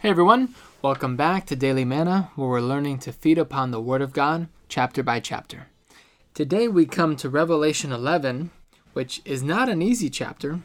Hey everyone, welcome back to Daily Manna, where we're learning to feed upon the Word of God chapter by chapter. Today we come to Revelation 11, which is not an easy chapter,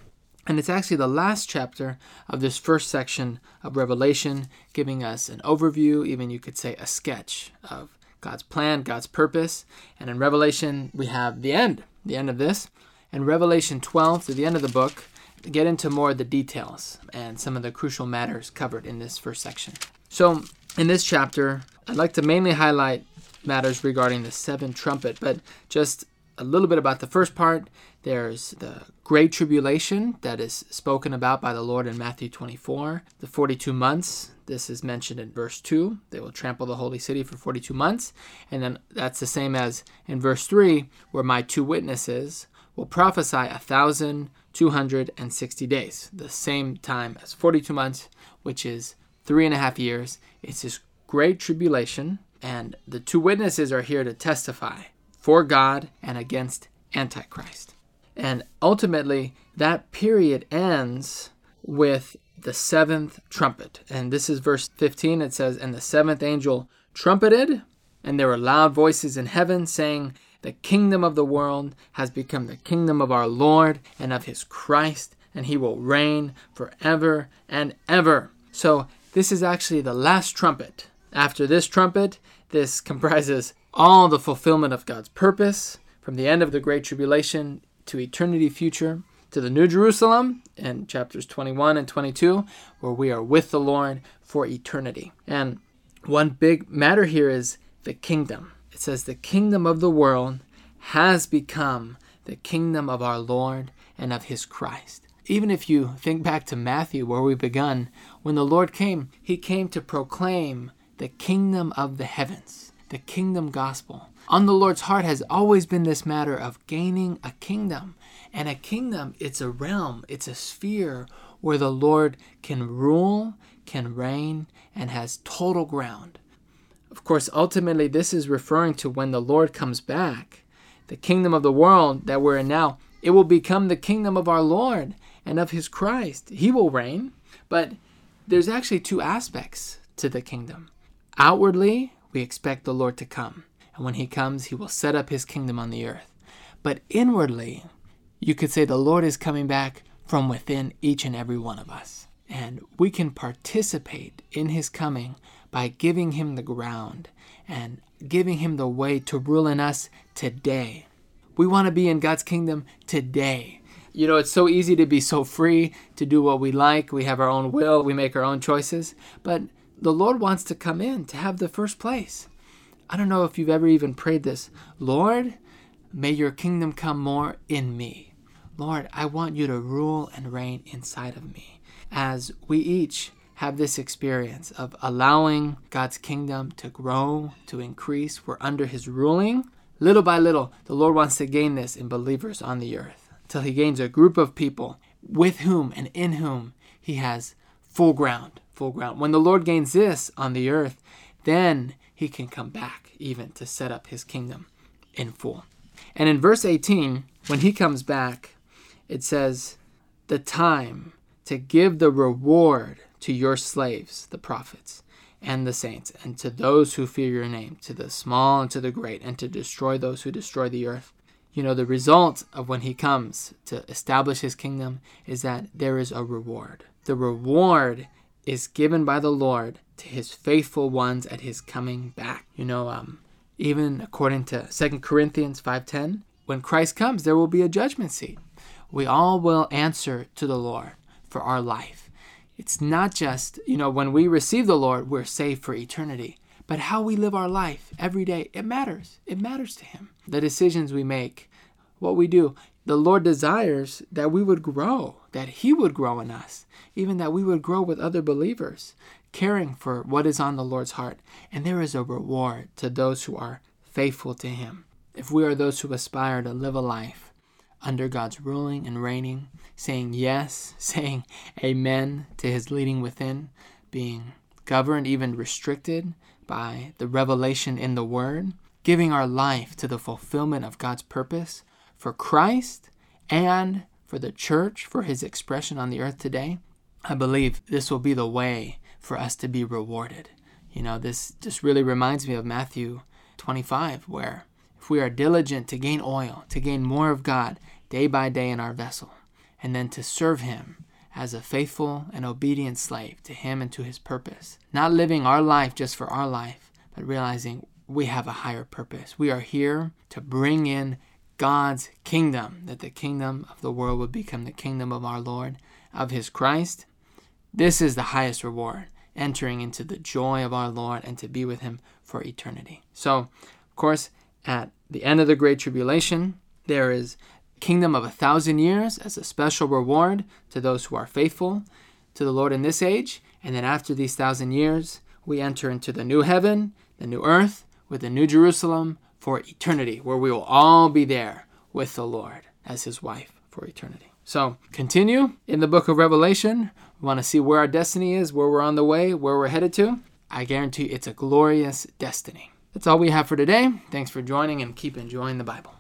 and it's actually the last chapter of this first section of Revelation, giving us an overview, even you could say a sketch of God's plan, God's purpose. And in Revelation, we have the end, the end of this. And Revelation 12, to the end of the book, get into more of the details and some of the crucial matters covered in this first section. So, in this chapter, I'd like to mainly highlight matters regarding the seventh trumpet, but just a little bit about the first part. There's the great tribulation that is spoken about by the Lord in Matthew 24, the 42 months. This is mentioned in verse 2. They will trample the holy city for 42 months. And then that's the same as in verse 3, where my two witnesses will prophesy a thousand 260 days, the same time as 42 months, which is three and a half years. It's this great tribulation, and the two witnesses are here to testify for God and against Antichrist. And ultimately, that period ends with the seventh trumpet. And this is verse 15. It says, And the seventh angel trumpeted, and there were loud voices in heaven saying, the kingdom of the world has become the kingdom of our Lord and of his Christ, and he will reign forever and ever. So, this is actually the last trumpet. After this trumpet, this comprises all the fulfillment of God's purpose from the end of the Great Tribulation to eternity future to the New Jerusalem in chapters 21 and 22, where we are with the Lord for eternity. And one big matter here is the kingdom it says, The kingdom of the world has become the kingdom of our Lord and of his Christ. Even if you think back to Matthew, where we begun, when the Lord came, he came to proclaim the kingdom of the heavens, the kingdom gospel. On the Lord's heart has always been this matter of gaining a kingdom. And a kingdom, it's a realm, it's a sphere where the Lord can rule, can reign, and has total ground. Course, ultimately, this is referring to when the Lord comes back. The kingdom of the world that we're in now, it will become the kingdom of our Lord and of his Christ. He will reign. But there's actually two aspects to the kingdom. Outwardly, we expect the Lord to come. And when he comes, he will set up his kingdom on the earth. But inwardly, you could say the Lord is coming back from within each and every one of us. And we can participate in his coming by giving him the ground and giving him the way to rule in us today. We want to be in God's kingdom today. You know, it's so easy to be so free to do what we like. We have our own will, we make our own choices. But the Lord wants to come in to have the first place. I don't know if you've ever even prayed this Lord, may your kingdom come more in me. Lord, I want you to rule and reign inside of me as we each have this experience of allowing God's kingdom to grow, to increase. We're under His ruling. Little by little, the Lord wants to gain this in believers on the earth till He gains a group of people with whom and in whom He has full ground. Full ground. When the Lord gains this on the earth, then He can come back even to set up His kingdom in full. And in verse 18, when He comes back, it says, The time to give the reward to your slaves, the prophets, and the saints, and to those who fear your name, to the small and to the great, and to destroy those who destroy the earth. You know, the result of when he comes to establish his kingdom is that there is a reward. The reward is given by the Lord to his faithful ones at his coming back. You know, um, even according to 2 Corinthians 5:10, when Christ comes, there will be a judgment seat. We all will answer to the Lord for our life it's not just, you know, when we receive the Lord, we're saved for eternity. But how we live our life every day, it matters. It matters to Him. The decisions we make, what we do. The Lord desires that we would grow, that He would grow in us, even that we would grow with other believers, caring for what is on the Lord's heart. And there is a reward to those who are faithful to Him. If we are those who aspire to live a life under God's ruling and reigning, saying yes, saying amen to his leading within, being governed, even restricted by the revelation in the Word, giving our life to the fulfillment of God's purpose for Christ and for the church, for his expression on the earth today. I believe this will be the way for us to be rewarded. You know, this just really reminds me of Matthew 25, where if we are diligent to gain oil, to gain more of God day by day in our vessel, and then to serve Him as a faithful and obedient slave to Him and to His purpose, not living our life just for our life, but realizing we have a higher purpose. We are here to bring in God's kingdom, that the kingdom of the world would become the kingdom of our Lord, of His Christ. This is the highest reward, entering into the joy of our Lord and to be with Him for eternity. So, of course, at the end of the Great Tribulation, there is kingdom of a thousand years as a special reward to those who are faithful to the Lord in this age. And then after these thousand years, we enter into the new heaven, the new earth, with the new Jerusalem for eternity, where we will all be there with the Lord as his wife for eternity. So, continue in the book of Revelation. We want to see where our destiny is, where we're on the way, where we're headed to. I guarantee it's a glorious destiny. That's all we have for today. Thanks for joining and keep enjoying the Bible.